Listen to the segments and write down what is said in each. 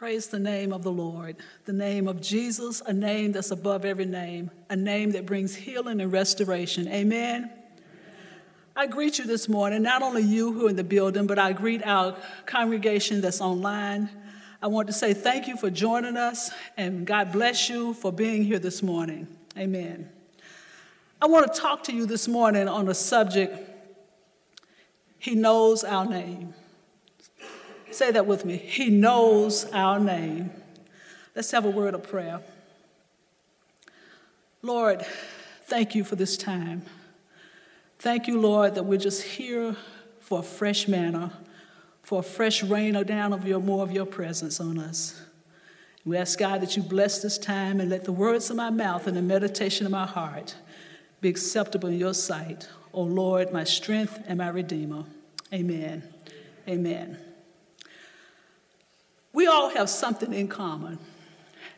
Praise the name of the Lord, the name of Jesus, a name that's above every name, a name that brings healing and restoration. Amen. I greet you this morning, not only you who are in the building, but I greet our congregation that's online. I want to say thank you for joining us, and God bless you for being here this morning. Amen. I want to talk to you this morning on a subject He knows our name. Say that with me. He knows our name. Let's have a word of prayer. Lord, thank you for this time. Thank you, Lord, that we're just here for a fresh manna, for a fresh rain or down of your more of your presence on us. We ask God that you bless this time and let the words of my mouth and the meditation of my heart be acceptable in your sight. O Lord, my strength and my redeemer. Amen. Amen. We all have something in common.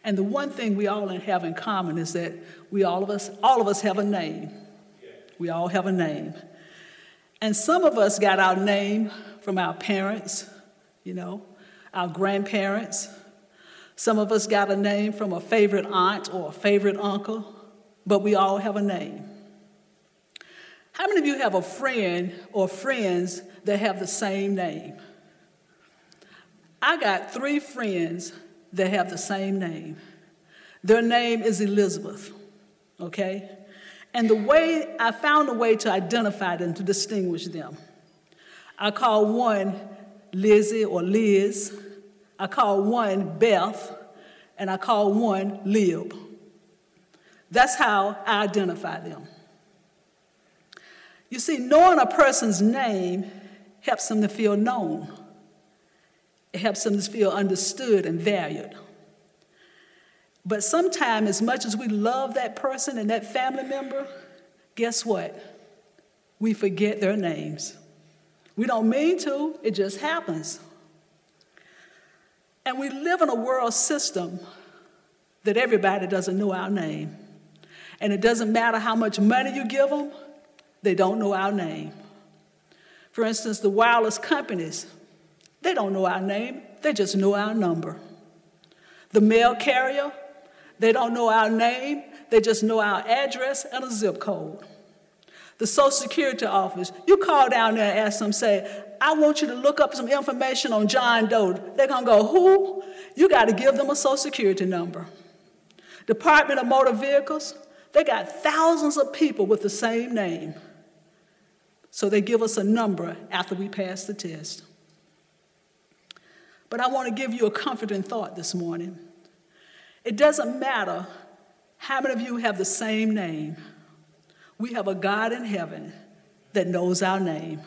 And the one thing we all have in common is that we all of us, all of us have a name. We all have a name. And some of us got our name from our parents, you know, our grandparents. Some of us got a name from a favorite aunt or a favorite uncle, but we all have a name. How many of you have a friend or friends that have the same name? I got three friends that have the same name. Their name is Elizabeth, okay? And the way I found a way to identify them, to distinguish them. I call one Lizzie or Liz, I call one Beth, and I call one Lib. That's how I identify them. You see, knowing a person's name helps them to feel known. It helps them to feel understood and valued. But sometimes, as much as we love that person and that family member, guess what? We forget their names. We don't mean to, it just happens. And we live in a world system that everybody doesn't know our name. And it doesn't matter how much money you give them, they don't know our name. For instance, the wireless companies, they don't know our name, they just know our number. The mail carrier, they don't know our name, they just know our address and a zip code. The Social Security office, you call down there and ask them, say, I want you to look up some information on John Doe. They're gonna go, who? You gotta give them a Social Security number. Department of Motor Vehicles, they got thousands of people with the same name. So they give us a number after we pass the test. But I want to give you a comforting thought this morning. It doesn't matter how many of you have the same name. We have a God in heaven that knows our name.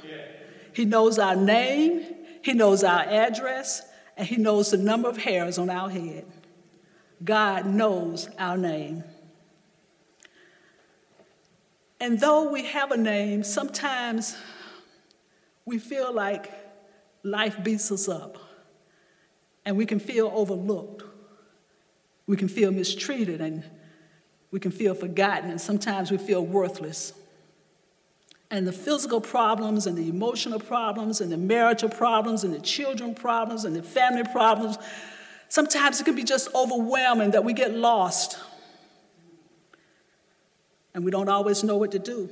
He knows our name, He knows our address, and He knows the number of hairs on our head. God knows our name. And though we have a name, sometimes we feel like life beats us up and we can feel overlooked. We can feel mistreated and we can feel forgotten, and sometimes we feel worthless. And the physical problems, and the emotional problems, and the marital problems, and the children problems, and the family problems, sometimes it can be just overwhelming that we get lost and we don't always know what to do.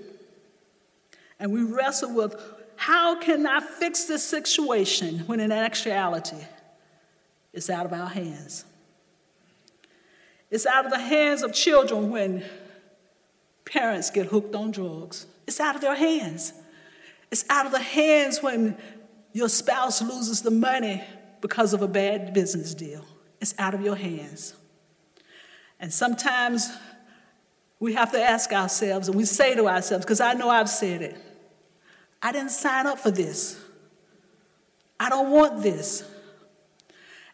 And we wrestle with how can I fix this situation when in actuality, it's out of our hands. It's out of the hands of children when parents get hooked on drugs. It's out of their hands. It's out of the hands when your spouse loses the money because of a bad business deal. It's out of your hands. And sometimes we have to ask ourselves, and we say to ourselves, because I know I've said it I didn't sign up for this. I don't want this.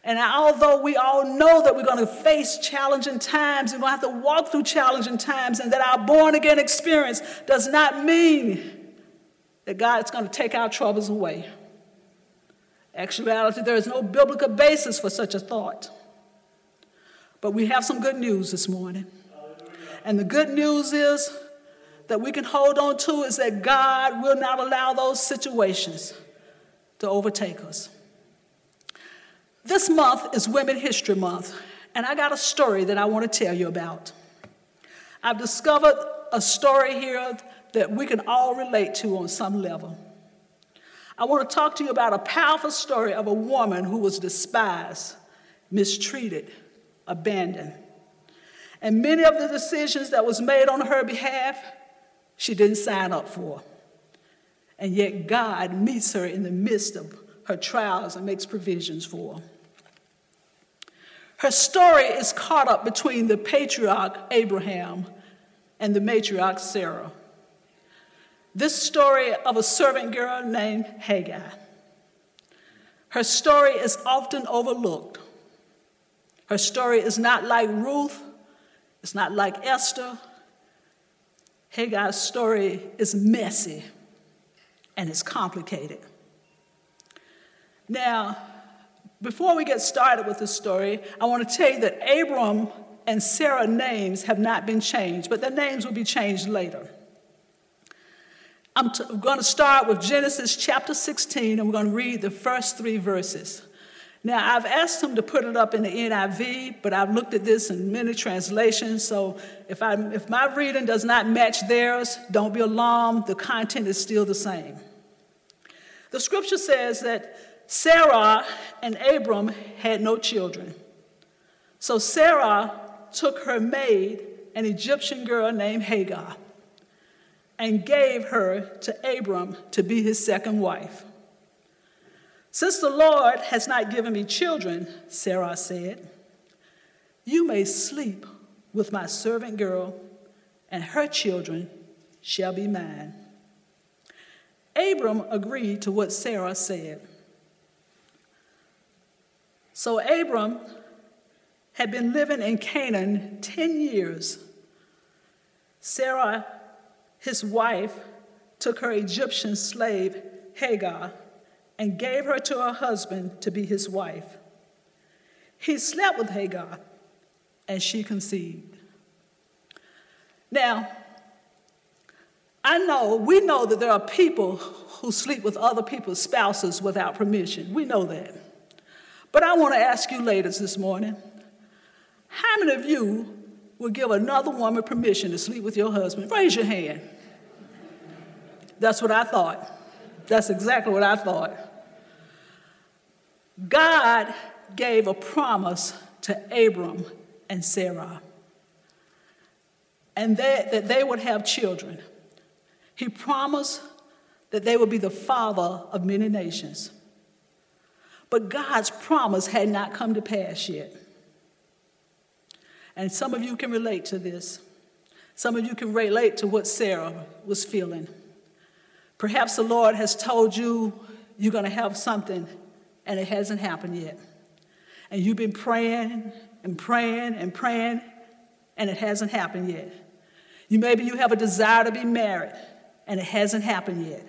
And although we all know that we're going to face challenging times, we're going to have to walk through challenging times, and that our born again experience does not mean that God is going to take our troubles away. Actuality, there is no biblical basis for such a thought. But we have some good news this morning. And the good news is that we can hold on to is that God will not allow those situations to overtake us. This month is Women History Month, and I got a story that I want to tell you about. I've discovered a story here that we can all relate to on some level. I want to talk to you about a powerful story of a woman who was despised, mistreated, abandoned. And many of the decisions that was made on her behalf, she didn't sign up for. And yet God meets her in the midst of her trials and makes provisions for her. Story is caught up between the patriarch Abraham and the matriarch Sarah. This story of a servant girl named Hagar. Her story is often overlooked. Her story is not like Ruth, it's not like Esther. Hagar's story is messy and it's complicated. Now, before we get started with this story, I want to tell you that Abram and Sarah names have not been changed, but their names will be changed later. I'm going to start with Genesis chapter 16, and we're going to read the first three verses. Now, I've asked him to put it up in the NIV, but I've looked at this in many translations, so if, I, if my reading does not match theirs, don't be alarmed, the content is still the same. The scripture says that Sarah and Abram had no children. So Sarah took her maid, an Egyptian girl named Hagar, and gave her to Abram to be his second wife. Since the Lord has not given me children, Sarah said, you may sleep with my servant girl, and her children shall be mine. Abram agreed to what Sarah said. So Abram had been living in Canaan 10 years. Sarah, his wife, took her Egyptian slave, Hagar, and gave her to her husband to be his wife. He slept with Hagar, and she conceived. Now, I know, we know that there are people who sleep with other people's spouses without permission. We know that. But I want to ask you ladies this morning how many of you would give another woman permission to sleep with your husband? Raise your hand. That's what I thought. That's exactly what I thought. God gave a promise to Abram and Sarah, and they, that they would have children. He promised that they would be the father of many nations. But God's promise had not come to pass yet. And some of you can relate to this. Some of you can relate to what Sarah was feeling. Perhaps the Lord has told you you're going to have something and it hasn't happened yet. And you've been praying and praying and praying and it hasn't happened yet. You maybe you have a desire to be married and it hasn't happened yet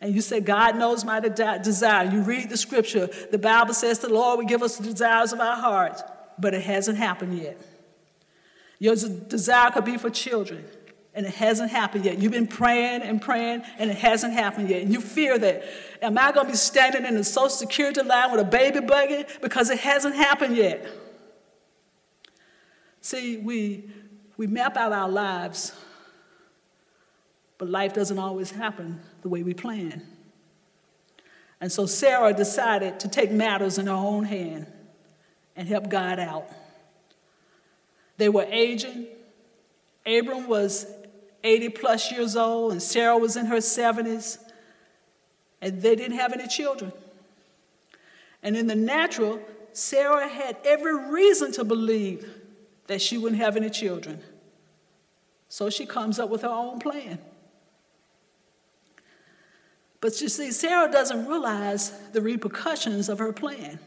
and you say, God knows my de- desire. You read the scripture, the Bible says the Lord will give us the desires of our hearts, but it hasn't happened yet. Your desire could be for children, and it hasn't happened yet. You've been praying and praying, and it hasn't happened yet. And you fear that, am I going to be standing in the Social Security line with a baby buggy because it hasn't happened yet? See, we, we map out our lives but life doesn't always happen the way we plan. And so Sarah decided to take matters in her own hand and help God out. They were aging. Abram was 80 plus years old, and Sarah was in her 70s, and they didn't have any children. And in the natural, Sarah had every reason to believe that she wouldn't have any children. So she comes up with her own plan. But you see, Sarah doesn't realize the repercussions of her plan,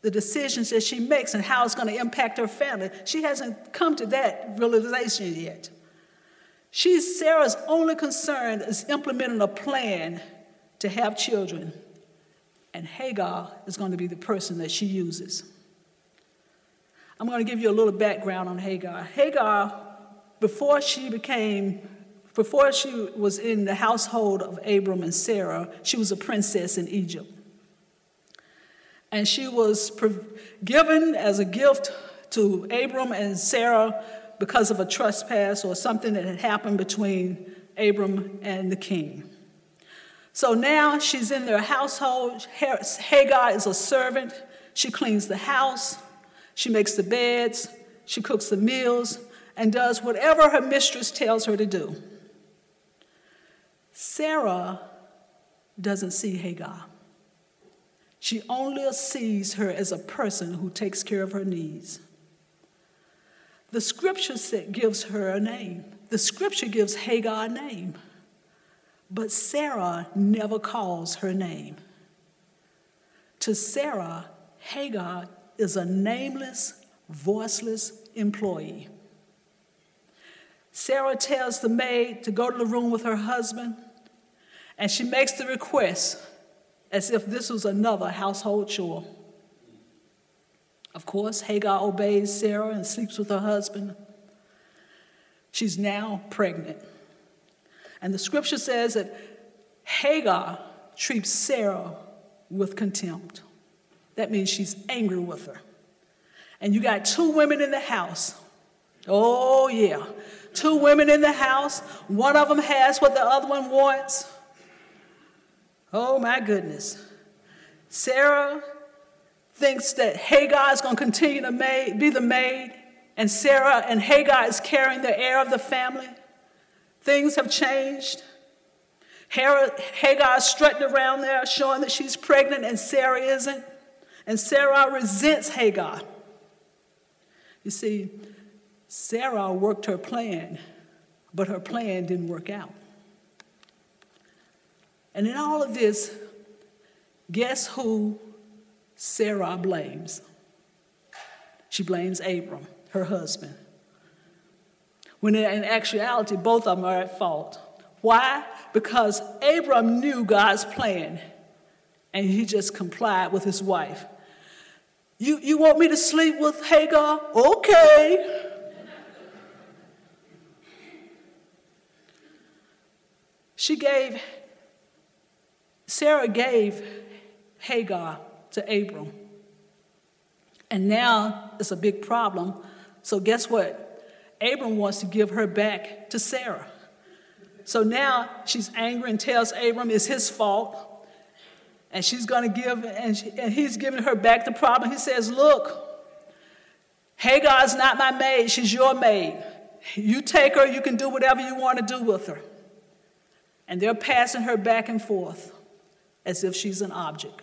the decisions that she makes, and how it's going to impact her family. She hasn't come to that realization yet. She's Sarah's only concern is implementing a plan to have children, and Hagar is going to be the person that she uses. I'm going to give you a little background on Hagar. Hagar, before she became before she was in the household of Abram and Sarah, she was a princess in Egypt. And she was given as a gift to Abram and Sarah because of a trespass or something that had happened between Abram and the king. So now she's in their household. Hagar is a servant. She cleans the house, she makes the beds, she cooks the meals, and does whatever her mistress tells her to do. Sarah doesn't see Hagar. She only sees her as a person who takes care of her needs. The scripture gives her a name. The scripture gives Hagar a name. But Sarah never calls her name. To Sarah, Hagar is a nameless, voiceless employee. Sarah tells the maid to go to the room with her husband, and she makes the request as if this was another household chore. Of course, Hagar obeys Sarah and sleeps with her husband. She's now pregnant. And the scripture says that Hagar treats Sarah with contempt. That means she's angry with her. And you got two women in the house. Oh, yeah. Two women in the house. One of them has what the other one wants. Oh, my goodness. Sarah thinks that Hagar is going to continue to be the maid, and Sarah and Hagar is carrying the heir of the family. Things have changed. Hagar is strutting around there showing that she's pregnant and Sarah isn't. And Sarah resents Hagar. You see, Sarah worked her plan, but her plan didn't work out. And in all of this, guess who Sarah blames? She blames Abram, her husband. When in actuality, both of them are at fault. Why? Because Abram knew God's plan and he just complied with his wife. You, you want me to sleep with Hagar? Okay. She gave, Sarah gave Hagar to Abram. And now it's a big problem. So, guess what? Abram wants to give her back to Sarah. So now she's angry and tells Abram it's his fault. And she's going to give, and, she, and he's giving her back the problem. He says, Look, Hagar's not my maid, she's your maid. You take her, you can do whatever you want to do with her. And they're passing her back and forth as if she's an object.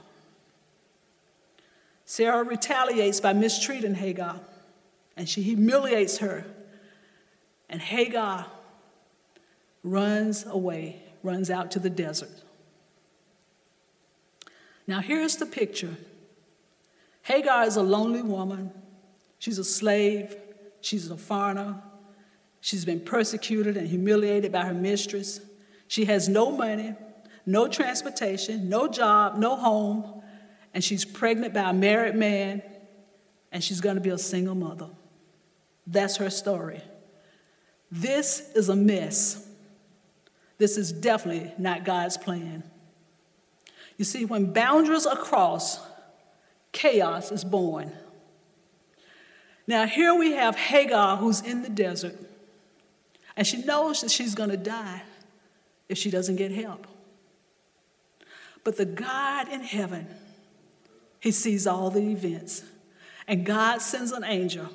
Sarah retaliates by mistreating Hagar, and she humiliates her. And Hagar runs away, runs out to the desert. Now, here's the picture Hagar is a lonely woman. She's a slave. She's a foreigner. She's been persecuted and humiliated by her mistress. She has no money, no transportation, no job, no home, and she's pregnant by a married man, and she's going to be a single mother. That's her story. This is a mess. This is definitely not God's plan. You see, when boundaries are crossed, chaos is born. Now, here we have Hagar who's in the desert, and she knows that she's going to die if she doesn't get help. But the God in heaven, He sees all the events, and God sends an angel.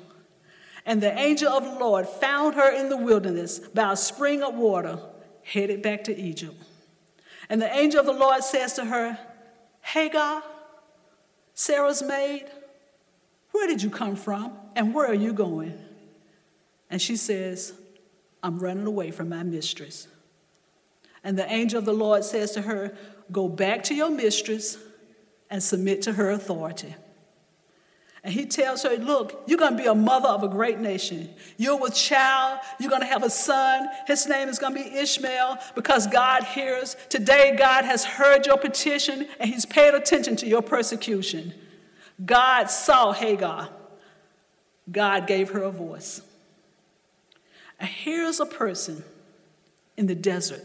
And the angel of the Lord found her in the wilderness by a spring of water, headed back to Egypt. And the angel of the Lord says to her, Hagar, Sarah's maid, where did you come from and where are you going? And she says, I'm running away from my mistress. And the angel of the Lord says to her, Go back to your mistress and submit to her authority. And he tells her, Look, you're going to be a mother of a great nation. You're with child. You're going to have a son. His name is going to be Ishmael because God hears. Today, God has heard your petition and he's paid attention to your persecution. God saw Hagar. God gave her a voice. And here's a person in the desert,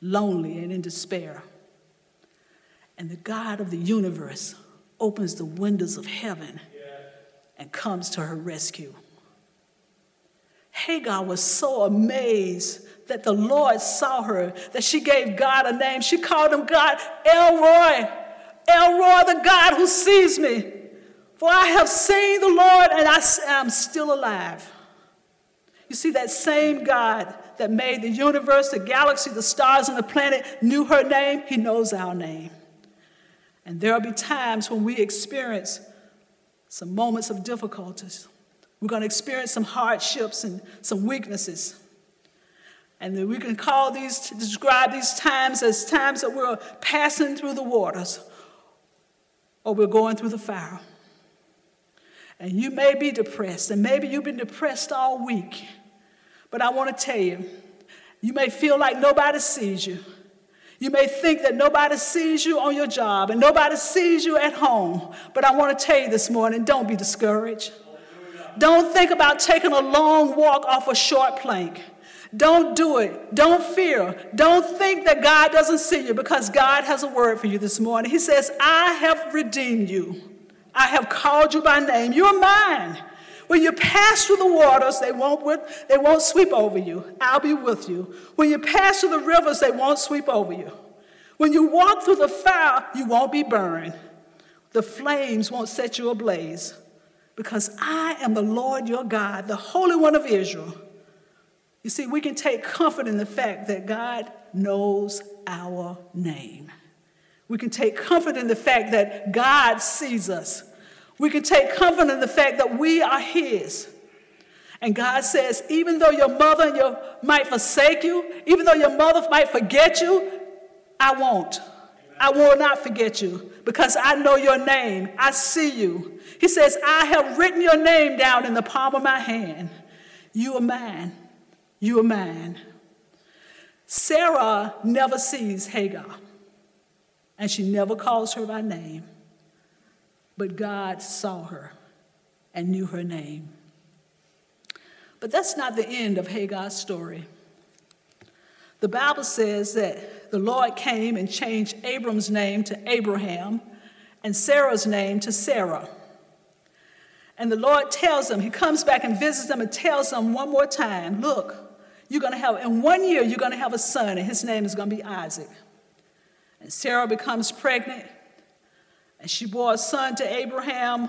lonely and in despair. And the God of the universe opens the windows of heaven and comes to her rescue. Hagar was so amazed that the Lord saw her that she gave God a name. She called him God El Roi, Elroy, the God who sees me. For I have seen the Lord and I am still alive. You see, that same God that made the universe, the galaxy, the stars, and the planet knew her name, he knows our name. And there'll be times when we experience some moments of difficulties. We're going to experience some hardships and some weaknesses. And then we can call these, describe these times as times that we're passing through the waters or we're going through the fire. And you may be depressed, and maybe you've been depressed all week. But I want to tell you, you may feel like nobody sees you. You may think that nobody sees you on your job and nobody sees you at home. But I want to tell you this morning don't be discouraged. Don't think about taking a long walk off a short plank. Don't do it. Don't fear. Don't think that God doesn't see you because God has a word for you this morning. He says, I have redeemed you. I have called you by name. You're mine. When you pass through the waters, they won't, they won't sweep over you. I'll be with you. When you pass through the rivers, they won't sweep over you. When you walk through the fire, you won't be burned. The flames won't set you ablaze. Because I am the Lord your God, the Holy One of Israel. You see, we can take comfort in the fact that God knows our name. We can take comfort in the fact that God sees us. We can take comfort in the fact that we are His. And God says, even though your mother and your might forsake you, even though your mother might forget you, I won't. I will not forget you because I know your name. I see you. He says, I have written your name down in the palm of my hand. You are mine. You are mine. Sarah never sees Hagar, and she never calls her by name. But God saw her and knew her name. But that's not the end of Hagar's story. The Bible says that the Lord came and changed Abram's name to Abraham and Sarah's name to Sarah. And the Lord tells them, He comes back and visits them and tells them one more time, Look, you're going to have, in one year, you're going to have a son, and his name is going to be Isaac. And Sarah becomes pregnant and she bore a son to Abraham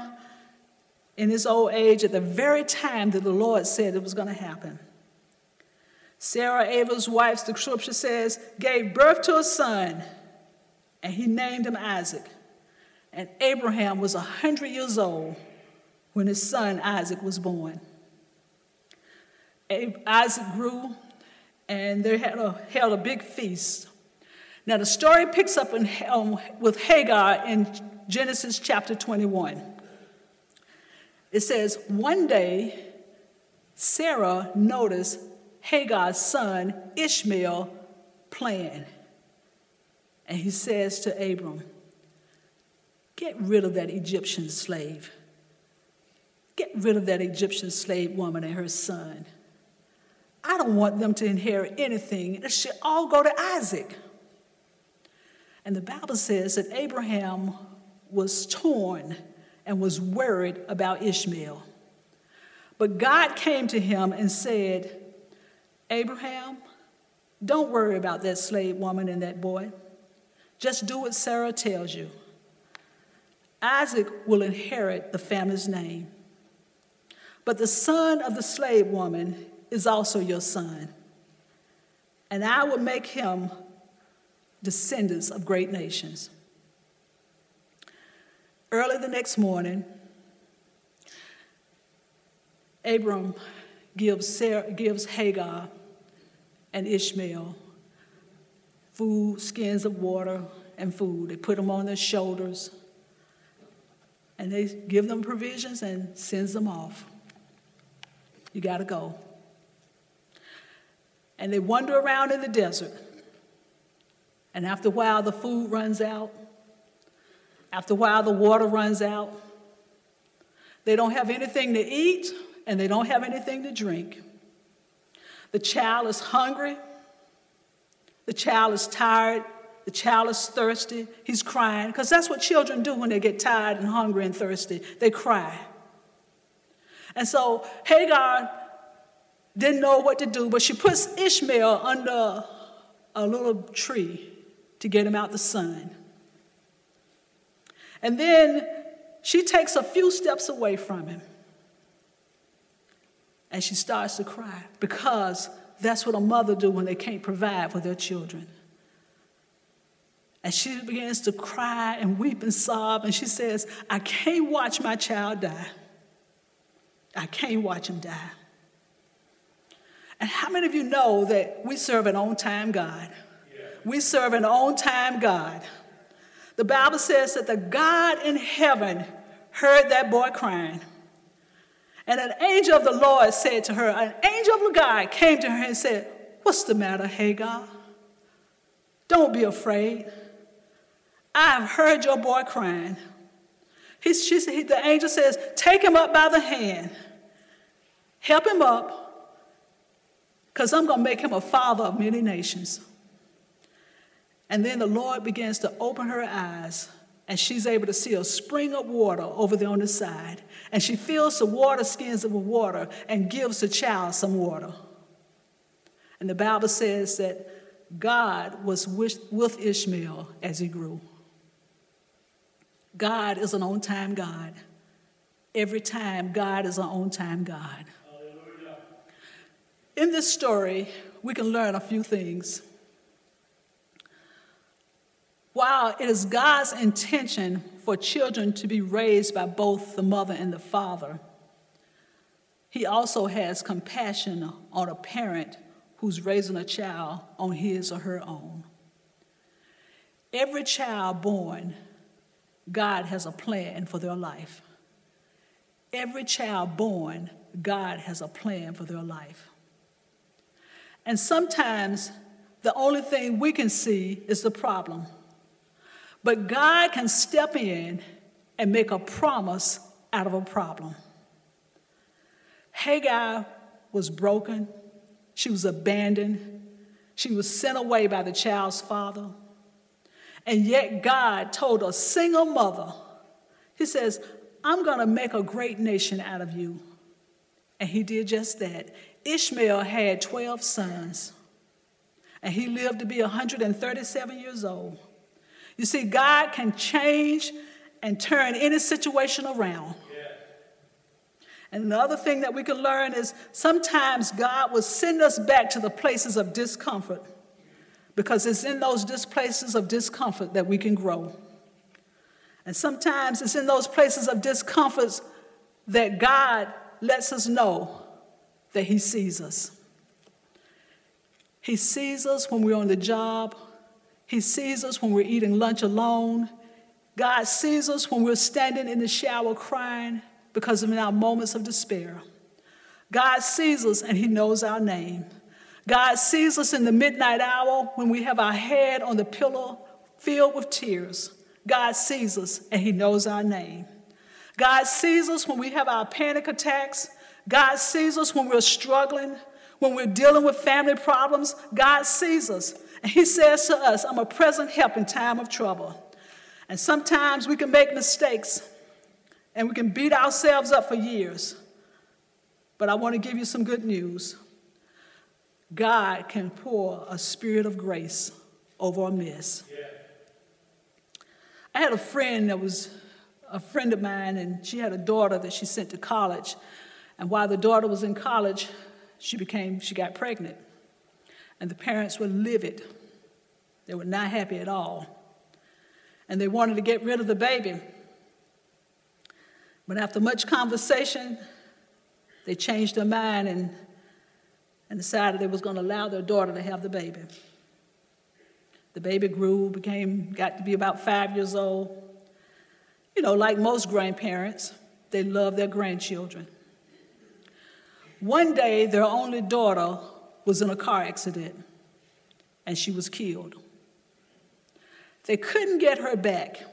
in his old age at the very time that the Lord said it was going to happen. Sarah, Abel's wife, the scripture says, gave birth to a son, and he named him Isaac. And Abraham was 100 years old when his son Isaac was born. Isaac grew, and they had a, held a big feast. Now, the story picks up in, um, with Hagar in Genesis chapter 21. It says, One day, Sarah noticed Hagar's son Ishmael playing. And he says to Abram, Get rid of that Egyptian slave. Get rid of that Egyptian slave woman and her son. I don't want them to inherit anything. It should all go to Isaac. And the Bible says that Abraham was torn and was worried about Ishmael. But God came to him and said, Abraham, don't worry about that slave woman and that boy. Just do what Sarah tells you. Isaac will inherit the family's name. But the son of the slave woman is also your son. And I will make him descendants of great nations. Early the next morning, Abram gives, Sarah, gives Hagar and Ishmael food, skins of water, and food. They put them on their shoulders, and they give them provisions and sends them off. You got to go. And they wander around in the desert. And after a while, the food runs out. After a while, the water runs out. They don't have anything to eat and they don't have anything to drink. The child is hungry. The child is tired. The child is thirsty. He's crying because that's what children do when they get tired and hungry and thirsty. They cry. And so Hagar didn't know what to do, but she puts Ishmael under a little tree to get him out the sun. And then she takes a few steps away from him. And she starts to cry because that's what a mother do when they can't provide for their children. And she begins to cry and weep and sob, and she says, I can't watch my child die. I can't watch him die. And how many of you know that we serve an on time God? Yeah. We serve an on time God. The Bible says that the God in heaven heard that boy crying. And an angel of the Lord said to her, an angel of the God came to her and said, What's the matter, Hagar? Don't be afraid. I've heard your boy crying. He, she, he, the angel says, Take him up by the hand, help him up, because I'm going to make him a father of many nations. And then the Lord begins to open her eyes, and she's able to see a spring of water over there on the side. And she fills the water skins with water and gives the child some water. And the Bible says that God was with Ishmael as he grew. God is an on time God. Every time, God is an on time God. Hallelujah. In this story, we can learn a few things. While it is God's intention for children to be raised by both the mother and the father, He also has compassion on a parent who's raising a child on his or her own. Every child born, God has a plan for their life. Every child born, God has a plan for their life. And sometimes the only thing we can see is the problem. But God can step in and make a promise out of a problem. Hagar was broken, she was abandoned, she was sent away by the child's father. And yet, God told a single mother, He says, I'm going to make a great nation out of you. And He did just that. Ishmael had 12 sons, and he lived to be 137 years old. You see, God can change and turn any situation around. And the other thing that we can learn is sometimes God will send us back to the places of discomfort because it's in those places of discomfort that we can grow. And sometimes it's in those places of discomfort that God lets us know that He sees us. He sees us when we're on the job, he sees us when we're eating lunch alone. God sees us when we're standing in the shower crying because of our moments of despair. God sees us and He knows our name. God sees us in the midnight hour when we have our head on the pillow filled with tears. God sees us and He knows our name. God sees us when we have our panic attacks. God sees us when we're struggling, when we're dealing with family problems. God sees us and he says to us, I'm a present help in time of trouble. And sometimes we can make mistakes and we can beat ourselves up for years. But I want to give you some good news. God can pour a spirit of grace over a mess. Yeah. I had a friend that was a friend of mine, and she had a daughter that she sent to college. And while the daughter was in college, she became, she got pregnant and the parents were livid. They were not happy at all. And they wanted to get rid of the baby. But after much conversation, they changed their mind and, and decided they was going to allow their daughter to have the baby. The baby grew, became, got to be about five years old. You know, like most grandparents, they love their grandchildren. One day, their only daughter was in a car accident and she was killed. They couldn't get her back.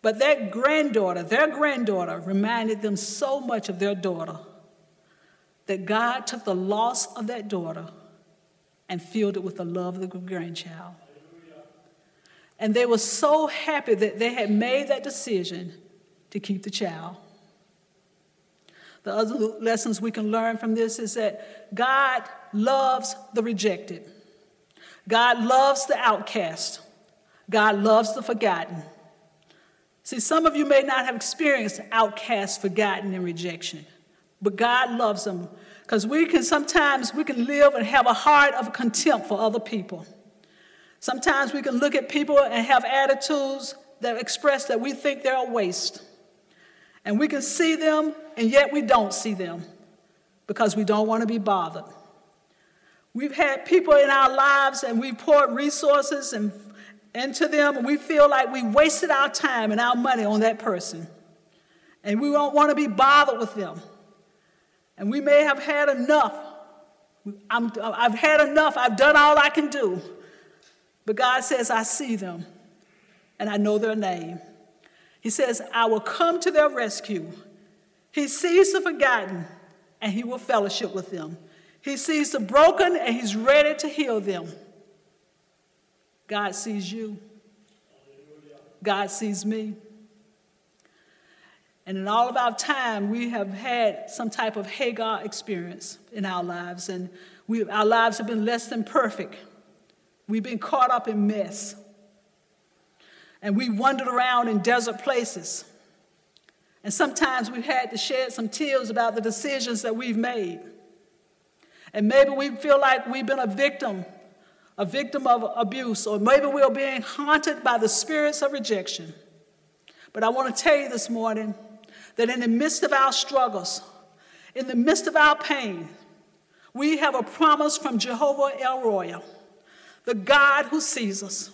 But that granddaughter, their granddaughter, reminded them so much of their daughter that God took the loss of that daughter and filled it with the love of the grandchild. And they were so happy that they had made that decision to keep the child. The other lessons we can learn from this is that God loves the rejected. God loves the outcast. God loves the forgotten. See, some of you may not have experienced outcast, forgotten, and rejection, but God loves them because we can sometimes we can live and have a heart of contempt for other people. Sometimes we can look at people and have attitudes that express that we think they're a waste. And we can see them, and yet we don't see them because we don't want to be bothered. We've had people in our lives and we've poured resources and, into them, and we feel like we wasted our time and our money on that person. And we don't want to be bothered with them. And we may have had enough. i have had enough. I've done all I can do. But God says, I see them and I know their name. He says, I will come to their rescue. He sees the forgotten and he will fellowship with them. He sees the broken and he's ready to heal them. God sees you. God sees me. And in all of our time, we have had some type of Hagar experience in our lives, and we, our lives have been less than perfect. We've been caught up in mess. And we wandered around in desert places. And sometimes we've had to shed some tears about the decisions that we've made. And maybe we feel like we've been a victim, a victim of abuse, or maybe we're being haunted by the spirits of rejection. But I want to tell you this morning that in the midst of our struggles, in the midst of our pain, we have a promise from Jehovah El Roi the God who sees us,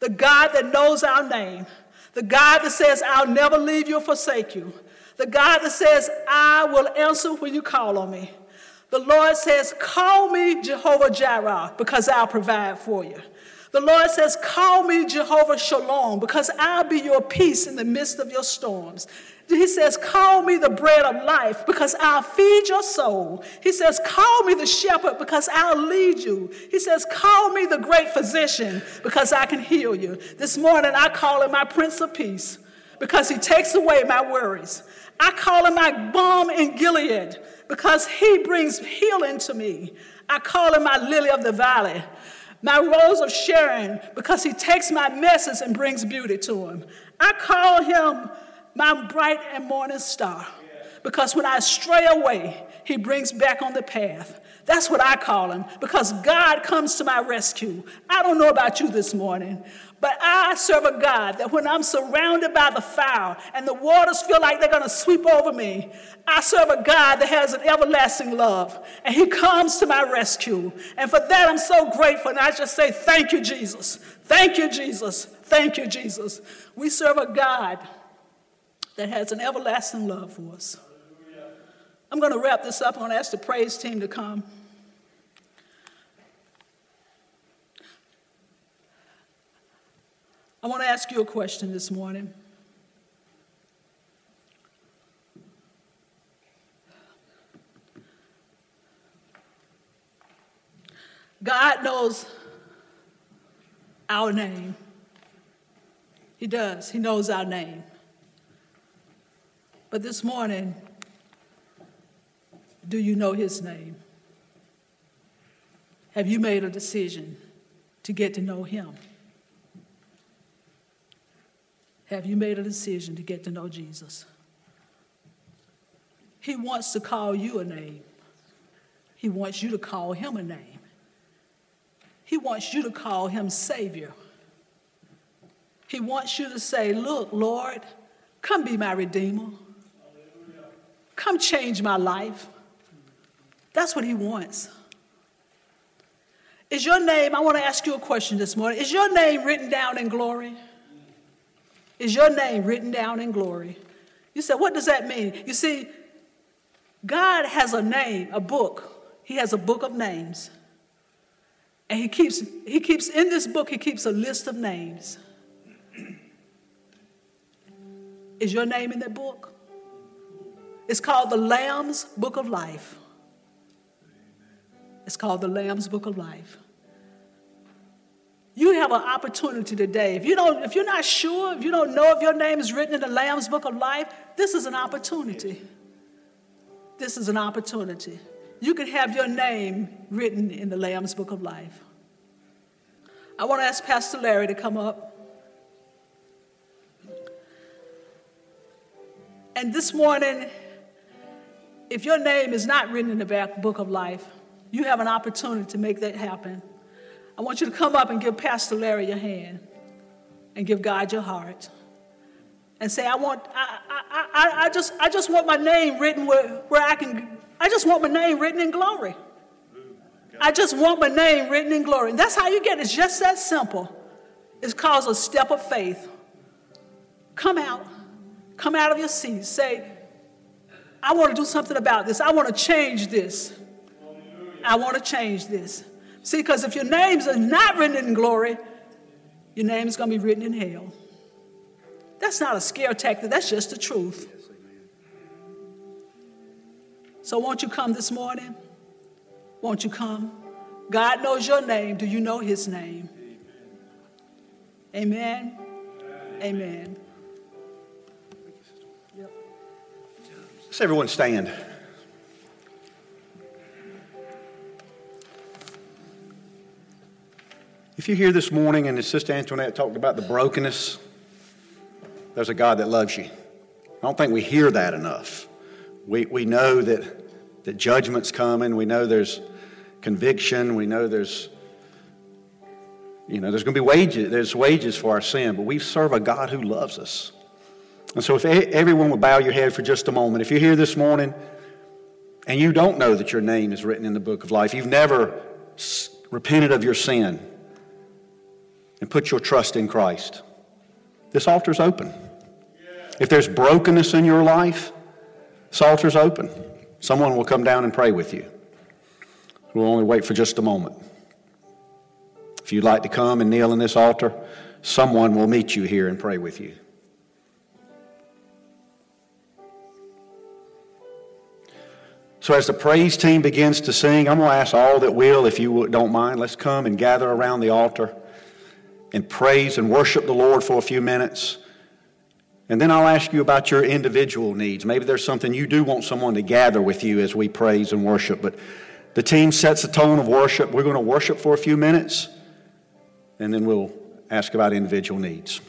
the God that knows our name, the God that says, I'll never leave you or forsake you, the God that says, I will answer when you call on me. The Lord says, Call me Jehovah Jireh because I'll provide for you. The Lord says, Call me Jehovah Shalom because I'll be your peace in the midst of your storms. He says, Call me the bread of life because I'll feed your soul. He says, Call me the shepherd because I'll lead you. He says, Call me the great physician because I can heal you. This morning I call him my Prince of Peace because he takes away my worries. I call him my balm in Gilead because he brings healing to me. I call him my lily of the valley, my rose of Sharon because he takes my messes and brings beauty to him. I call him my bright and morning star. Because when I stray away, he brings back on the path. That's what I call him because God comes to my rescue. I don't know about you this morning, but I serve a God that when I'm surrounded by the fire and the waters feel like they're going to sweep over me, I serve a God that has an everlasting love and he comes to my rescue. And for that, I'm so grateful. And I just say, Thank you, Jesus. Thank you, Jesus. Thank you, Jesus. We serve a God that has an everlasting love for us. I'm going to wrap this up. I'm going to ask the praise team to come. I want to ask you a question this morning. God knows our name. He does. He knows our name. But this morning, do you know his name? Have you made a decision to get to know him? Have you made a decision to get to know Jesus? He wants to call you a name. He wants you to call him a name. He wants you to call him Savior. He wants you to say, Look, Lord, come be my Redeemer. Come change my life. That's what he wants. Is your name, I want to ask you a question this morning. Is your name written down in glory? Is your name written down in glory? You said, what does that mean? You see, God has a name, a book. He has a book of names. And he keeps, he keeps in this book, he keeps a list of names. Is your name in that book? It's called the Lamb's Book of Life. It's called the Lamb's Book of Life. You have an opportunity today. If, you don't, if you're not sure, if you don't know if your name is written in the Lamb's Book of Life, this is an opportunity. This is an opportunity. You can have your name written in the Lamb's Book of Life. I want to ask Pastor Larry to come up. And this morning, if your name is not written in the book of life, you have an opportunity to make that happen. I want you to come up and give Pastor Larry your hand and give God your heart. And say, I want, I, I, I, I just, I just want my name written where, where I can, I just want my name written in glory. I just want my name written in glory. And that's how you get it. It's just that simple. It's called a step of faith. Come out. Come out of your seat. Say, I want to do something about this. I want to change this. I want to change this. See, because if your names are not written in glory, your name is going to be written in hell. That's not a scare tactic, that's just the truth. So, won't you come this morning? Won't you come? God knows your name. Do you know his name? Amen. Amen. Let's everyone stand. If you're here this morning and Sister Antoinette talked about the brokenness, there's a God that loves you. I don't think we hear that enough. We, we know that, that judgment's coming. We know there's conviction. We know there's, you know, there's going to be wages. There's wages for our sin, but we serve a God who loves us. And so, if everyone would bow your head for just a moment, if you're here this morning and you don't know that your name is written in the book of life, you've never repented of your sin and put your trust in Christ, this altar's open. If there's brokenness in your life, this altar's open. Someone will come down and pray with you. We'll only wait for just a moment. If you'd like to come and kneel in this altar, someone will meet you here and pray with you. So, as the praise team begins to sing, I'm going to ask all that will, if you don't mind, let's come and gather around the altar and praise and worship the Lord for a few minutes. And then I'll ask you about your individual needs. Maybe there's something you do want someone to gather with you as we praise and worship. But the team sets the tone of worship. We're going to worship for a few minutes, and then we'll ask about individual needs.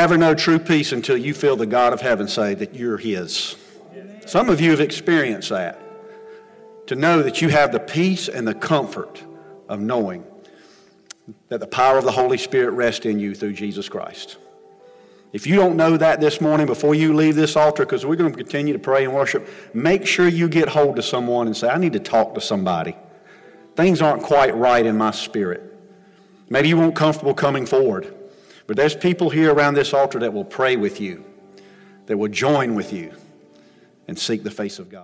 Never know true peace until you feel the God of heaven say that you're His. Some of you have experienced that. To know that you have the peace and the comfort of knowing that the power of the Holy Spirit rests in you through Jesus Christ. If you don't know that this morning before you leave this altar, because we're going to continue to pray and worship, make sure you get hold of someone and say, I need to talk to somebody. Things aren't quite right in my spirit. Maybe you weren't comfortable coming forward. But there's people here around this altar that will pray with you, that will join with you and seek the face of God.